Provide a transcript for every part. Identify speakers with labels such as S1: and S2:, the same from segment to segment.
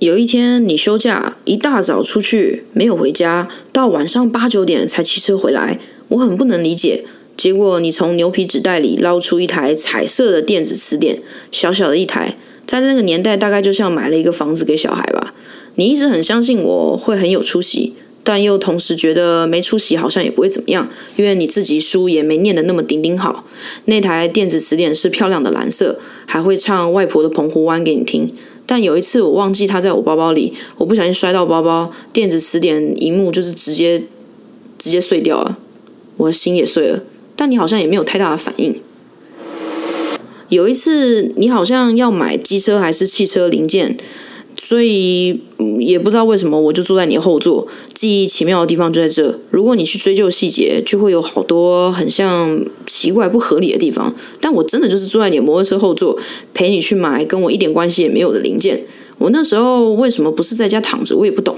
S1: 有一天你休假，一大早出去没有回家，到晚上八九点才骑车回来，我很不能理解。结果你从牛皮纸袋里捞出一台彩色的电子词典，小小的一台，在那个年代大概就像买了一个房子给小孩吧。你一直很相信我会很有出息，但又同时觉得没出息好像也不会怎么样，因为你自己书也没念得那么顶顶好。那台电子词典是漂亮的蓝色，还会唱外婆的澎湖湾给你听。但有一次我忘记它在我包包里，我不小心摔到包包，电子词典荧幕就是直接直接碎掉了，我的心也碎了。但你好像也没有太大的反应。有一次，你好像要买机车还是汽车零件，所以也不知道为什么，我就坐在你后座。记忆奇妙的地方就在这，如果你去追究细节，就会有好多很像奇怪不合理的地方。但我真的就是坐在你摩托车后座，陪你去买跟我一点关系也没有的零件。我那时候为什么不是在家躺着，我也不懂。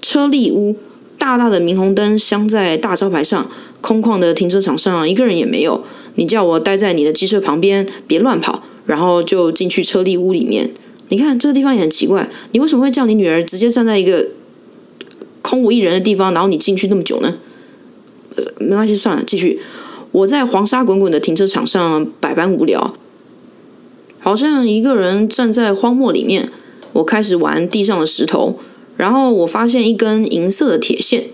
S1: 车立屋，大大的霓虹灯镶在大招牌上。空旷的停车场上，一个人也没有。你叫我待在你的机车旁边，别乱跑，然后就进去车立屋里面。你看这个地方也很奇怪，你为什么会叫你女儿直接站在一个空无一人的地方，然后你进去那么久呢？呃，没关系，算了，继续。我在黄沙滚滚的停车场上百般无聊，好像一个人站在荒漠里面。我开始玩地上的石头，然后我发现一根银色的铁线。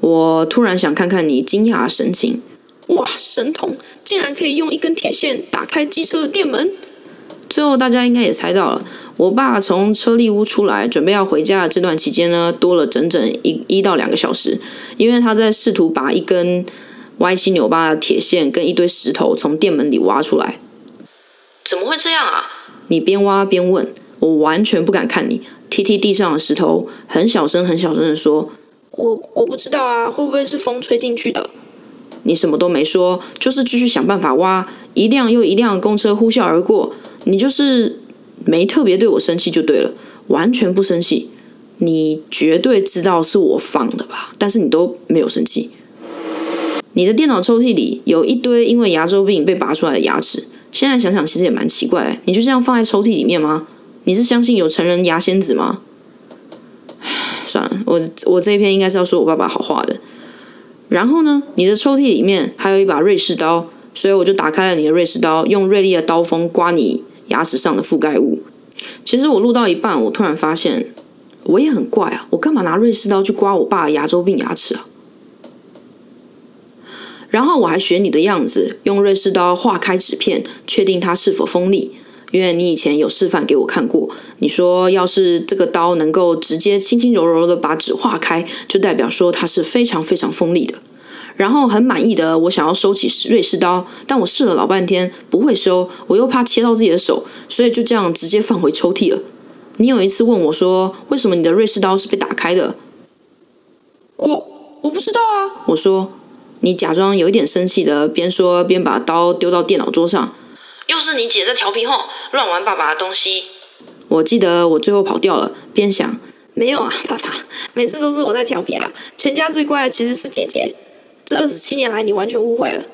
S1: 我突然想看看你惊讶的神情。哇，神童竟然可以用一根铁线打开机车的电门！最后大家应该也猜到了，我爸从车立屋出来，准备要回家的这段期间呢，多了整整一一到两个小时，因为他在试图把一根歪七扭八的铁线跟一堆石头从店门里挖出来。怎么会这样啊？你边挖边问，我完全不敢看你，踢踢地上的石头，很小声很小声的说。我我不知道啊，会不会是风吹进去的？你什么都没说，就是继续想办法挖。一辆又一辆公车呼啸而过，你就是没特别对我生气就对了，完全不生气。你绝对知道是我放的吧？但是你都没有生气。你的电脑抽屉里有一堆因为牙周病被拔出来的牙齿，现在想想其实也蛮奇怪。你就这样放在抽屉里面吗？你是相信有成人牙仙子吗？算了，我我这一篇应该是要说我爸爸好话的。然后呢，你的抽屉里面还有一把瑞士刀，所以我就打开了你的瑞士刀，用锐利的刀锋刮你牙齿上的覆盖物。其实我录到一半，我突然发现我也很怪啊，我干嘛拿瑞士刀去刮我爸牙周病牙齿啊？然后我还学你的样子，用瑞士刀划开纸片，确定它是否锋利。因为你以前有示范给我看过，你说要是这个刀能够直接轻轻柔柔的把纸划开，就代表说它是非常非常锋利的。然后很满意的，我想要收起瑞士刀，但我试了老半天不会收，我又怕切到自己的手，所以就这样直接放回抽屉了。你有一次问我说，为什么你的瑞士刀是被打开的？我我不知道啊。我说，你假装有一点生气的，边说边把刀丢到电脑桌上。又是你姐在调皮后乱玩爸爸的东西。我记得我最后跑掉了，边想没有啊，爸爸，每次都是我在调皮啊。全家最乖的其实是姐姐。这二十七年来，你完全误会了。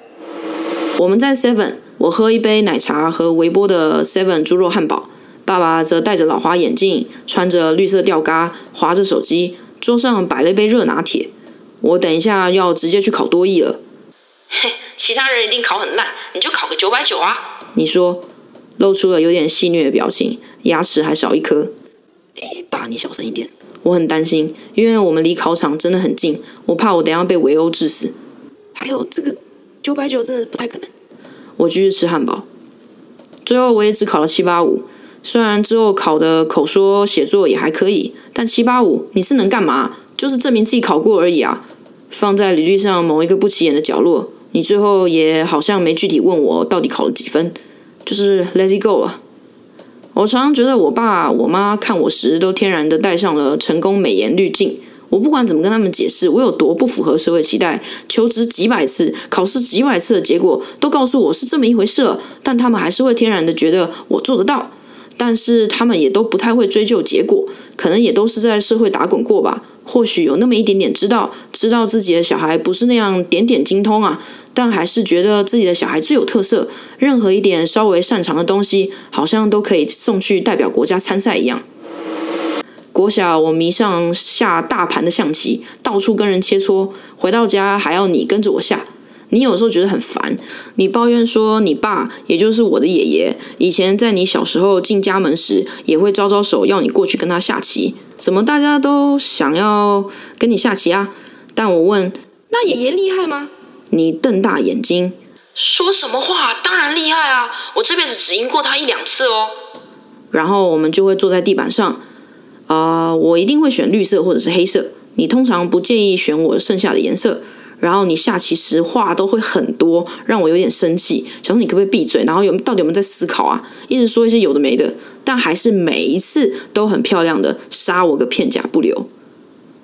S1: 我们在 Seven，我喝一杯奶茶和微波的 Seven 猪肉汉堡，爸爸则戴着老花眼镜，穿着绿色吊嘎，划着手机，桌上摆了一杯热拿铁。我等一下要直接去考多艺了。嘿，其他人一定考很烂，你就考个九百九啊。你说，露出了有点戏谑的表情，牙齿还少一颗。哎，爸，你小声一点，我很担心，因为我们离考场真的很近，我怕我等下被围殴致死。还有这个九百九真的不太可能。我继续吃汉堡，最后我也只考了七八五。虽然之后考的口说写作也还可以，但七八五你是能干嘛？就是证明自己考过而已啊，放在履历上某一个不起眼的角落。你最后也好像没具体问我到底考了几分，就是 let it go 了。我常常觉得我爸我妈看我时都天然的带上了成功美颜滤镜。我不管怎么跟他们解释，我有多不符合社会期待，求职几百次，考试几百次的结果都告诉我是这么一回事了，但他们还是会天然的觉得我做得到。但是他们也都不太会追究结果，可能也都是在社会打滚过吧。或许有那么一点点知道，知道自己的小孩不是那样点点精通啊。但还是觉得自己的小孩最有特色，任何一点稍微擅长的东西，好像都可以送去代表国家参赛一样。国小我迷上下大盘的象棋，到处跟人切磋，回到家还要你跟着我下。你有时候觉得很烦，你抱怨说你爸，也就是我的爷爷，以前在你小时候进家门时，也会招招手要你过去跟他下棋。怎么大家都想要跟你下棋啊？但我问，那爷爷厉害吗？你瞪大眼睛，
S2: 说什么话？当然厉害啊！我这辈子只赢过他一两次哦。
S1: 然后我们就会坐在地板上，啊，我一定会选绿色或者是黑色。你通常不介意选我剩下的颜色。然后你下棋时话都会很多，让我有点生气。想说你可不可以闭嘴？然后有到底有没有在思考啊？一直说一些有的没的，但还是每一次都很漂亮的杀我个片甲不留。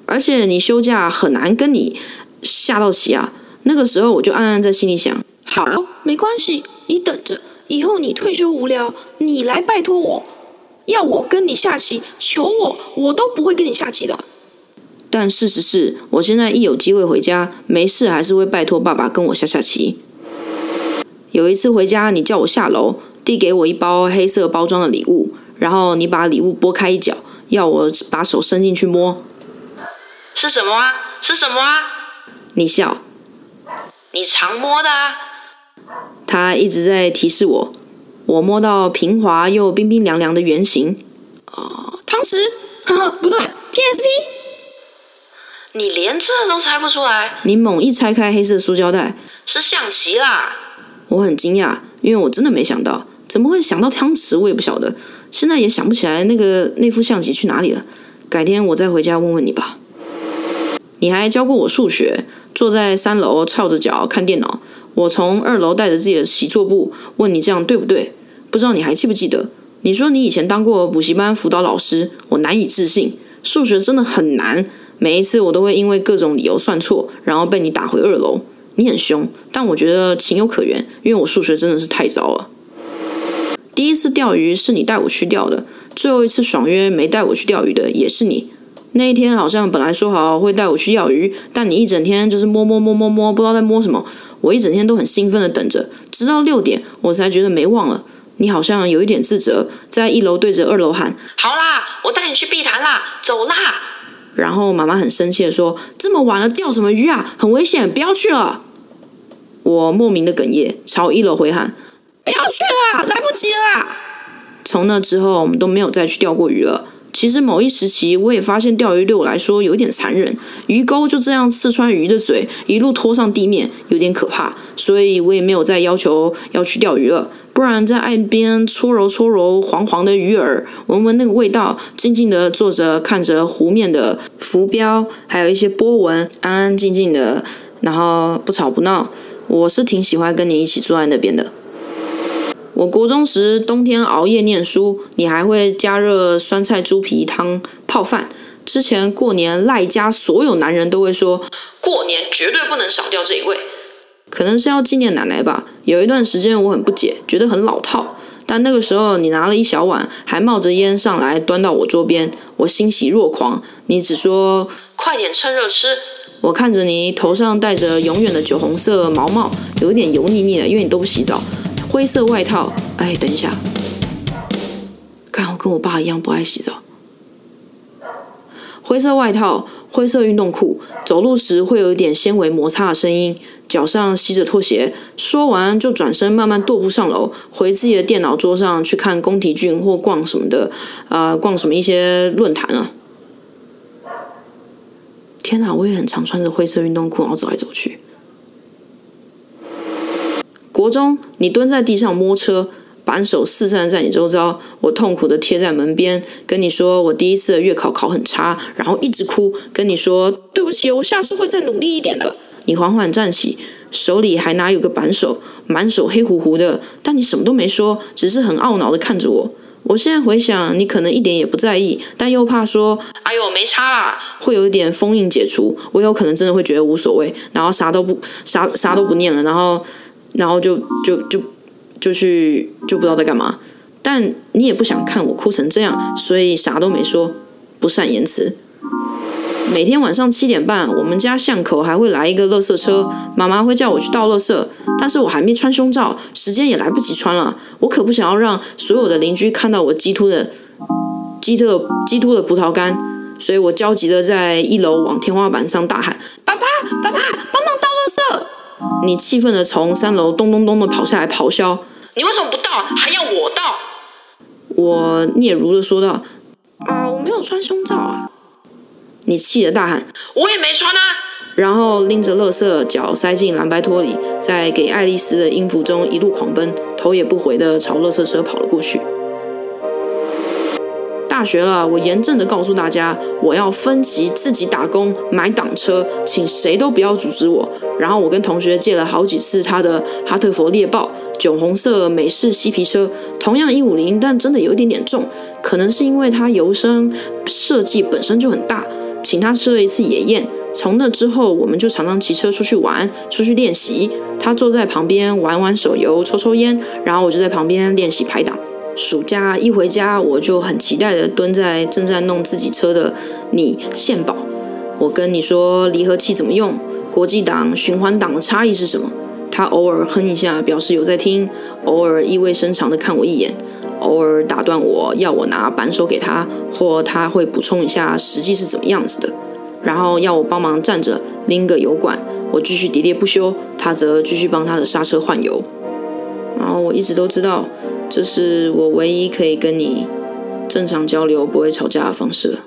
S1: 而且你休假很难跟你下到棋啊。那个时候我就暗暗在心里想：
S3: 好，没关系，你等着，以后你退休无聊，你来拜托我，要我跟你下棋，求我，我都不会跟你下棋的。
S1: 但事实是，我现在一有机会回家，没事还是会拜托爸爸跟我下下棋。有一次回家，你叫我下楼，递给我一包黑色包装的礼物，然后你把礼物拨开一角，要我把手伸进去摸。
S2: 是什么啊？是什么啊？
S1: 你笑。
S2: 你常摸的。啊。
S1: 他一直在提示我，我摸到平滑又冰冰凉凉的圆形。
S3: 哦，汤匙？不对，PSP。
S2: 你连这都猜不出来？
S1: 你猛一拆开黑色塑胶袋，
S2: 是象棋啦！
S1: 我很惊讶，因为我真的没想到，怎么会想到汤匙？我也不晓得，现在也想不起来那个那副象棋去哪里了。改天我再回家问问你吧。你还教过我数学，坐在三楼翘着脚看电脑，我从二楼带着自己的习作簿问你这样对不对？不知道你还记不记得？你说你以前当过补习班辅导老师，我难以置信，数学真的很难。每一次我都会因为各种理由算错，然后被你打回二楼。你很凶，但我觉得情有可原，因为我数学真的是太糟了。第一次钓鱼是你带我去钓的，最后一次爽约没带我去钓鱼的也是你。那一天好像本来说好会带我去钓鱼，但你一整天就是摸摸摸摸摸，不知道在摸什么。我一整天都很兴奋的等着，直到六点我才觉得没忘了。你好像有一点自责，在一楼对着二楼喊：“
S2: 好啦，我带你去碧潭啦，走啦！”
S1: 然后妈妈很生气的说：“这么晚了，钓什么鱼啊？很危险，不要去了。”我莫名的哽咽，朝一楼回喊：“
S3: 不要去了，来不及了。”
S1: 从那之后，我们都没有再去钓过鱼了。其实某一时期，我也发现钓鱼对我来说有点残忍，鱼钩就这样刺穿鱼的嘴，一路拖上地面，有点可怕。所以我也没有再要求要去钓鱼了。不然在岸边搓揉搓揉黄黄的鱼饵，闻闻那个味道，静静的坐着看着湖面的浮标，还有一些波纹，安安静静的，然后不吵不闹。我是挺喜欢跟你一起坐在那边的。我国中时冬天熬夜念书，你还会加热酸菜猪皮汤泡饭。之前过年赖家所有男人都会说，
S2: 过年绝对不能少掉这一位。
S1: 可能是要纪念奶奶吧。有一段时间我很不解，觉得很老套。但那个时候你拿了一小碗，还冒着烟上来端到我桌边，我欣喜若狂。你只说
S2: 快点趁热吃。
S1: 我看着你头上戴着永远的酒红色毛帽，有一点油腻腻的，因为你都不洗澡。灰色外套，哎，等一下，看我跟我爸一样不爱洗澡。灰色外套，灰色运动裤，走路时会有一点纤维摩擦的声音。脚上吸着拖鞋，说完就转身慢慢踱步上楼，回自己的电脑桌上去看宫崎骏或逛什么的，啊，逛什么一些论坛啊。天哪，我也很常穿着灰色运动裤然后走来走去。国中，你蹲在地上摸车，扳手四散在你周遭，我痛苦的贴在门边，跟你说我第一次的月考考很差，然后一直哭，跟你说
S3: 对不起，我下次会再努力一点的。
S1: 你缓缓站起，手里还拿有个扳手，满手黑乎乎的，但你什么都没说，只是很懊恼的看着我。我现在回想，你可能一点也不在意，但又怕说，
S2: 哎呦，没差啦，
S1: 会有一点封印解除，我有可能真的会觉得无所谓，然后啥都不啥啥都不念了，然后然后就就就就去就不知道在干嘛。但你也不想看我哭成这样，所以啥都没说，不善言辞。每天晚上七点半，我们家巷口还会来一个垃圾车，妈妈会叫我去倒垃圾，但是我还没穿胸罩，时间也来不及穿了。我可不想要让所有的邻居看到我激突的鸡突了激突的葡萄干，所以我焦急的在一楼往天花板上大喊：“
S3: 爸爸，爸爸，帮忙！”
S1: 你气愤的从三楼咚咚咚的跑下来咆哮：“
S2: 你为什么不倒，还要我倒？”
S1: 我嗫嚅的说道：“
S3: 啊，我没有穿胸罩啊！”
S1: 你气得大喊：“
S2: 我也没穿啊！”
S1: 然后拎着垃圾，脚塞进蓝白拖里，在给爱丽丝的音符中一路狂奔，头也不回的朝垃圾车跑了过去。大学了，我严正的告诉大家，我要分级自己打工买挡车，请谁都不要阻止我。然后我跟同学借了好几次他的哈特佛猎豹，酒红色美式嬉皮车，同样一五零，但真的有一点点重，可能是因为它油箱设计本身就很大，请他吃了一次野宴。从那之后，我们就常常骑车出去玩，出去练习。他坐在旁边玩玩手游，抽抽烟，然后我就在旁边练习排档。暑假一回家，我就很期待的蹲在正在弄自己车的你献宝。我跟你说离合器怎么用，国际档、循环档的差异是什么？他偶尔哼一下，表示有在听；偶尔意味深长的看我一眼；偶尔打断我要我拿扳手给他，或他会补充一下实际是怎么样子的。然后要我帮忙站着拎个油管，我继续喋喋不休，他则继续帮他的刹车换油。然后我一直都知道，这是我唯一可以跟你正常交流、不会吵架的方式了。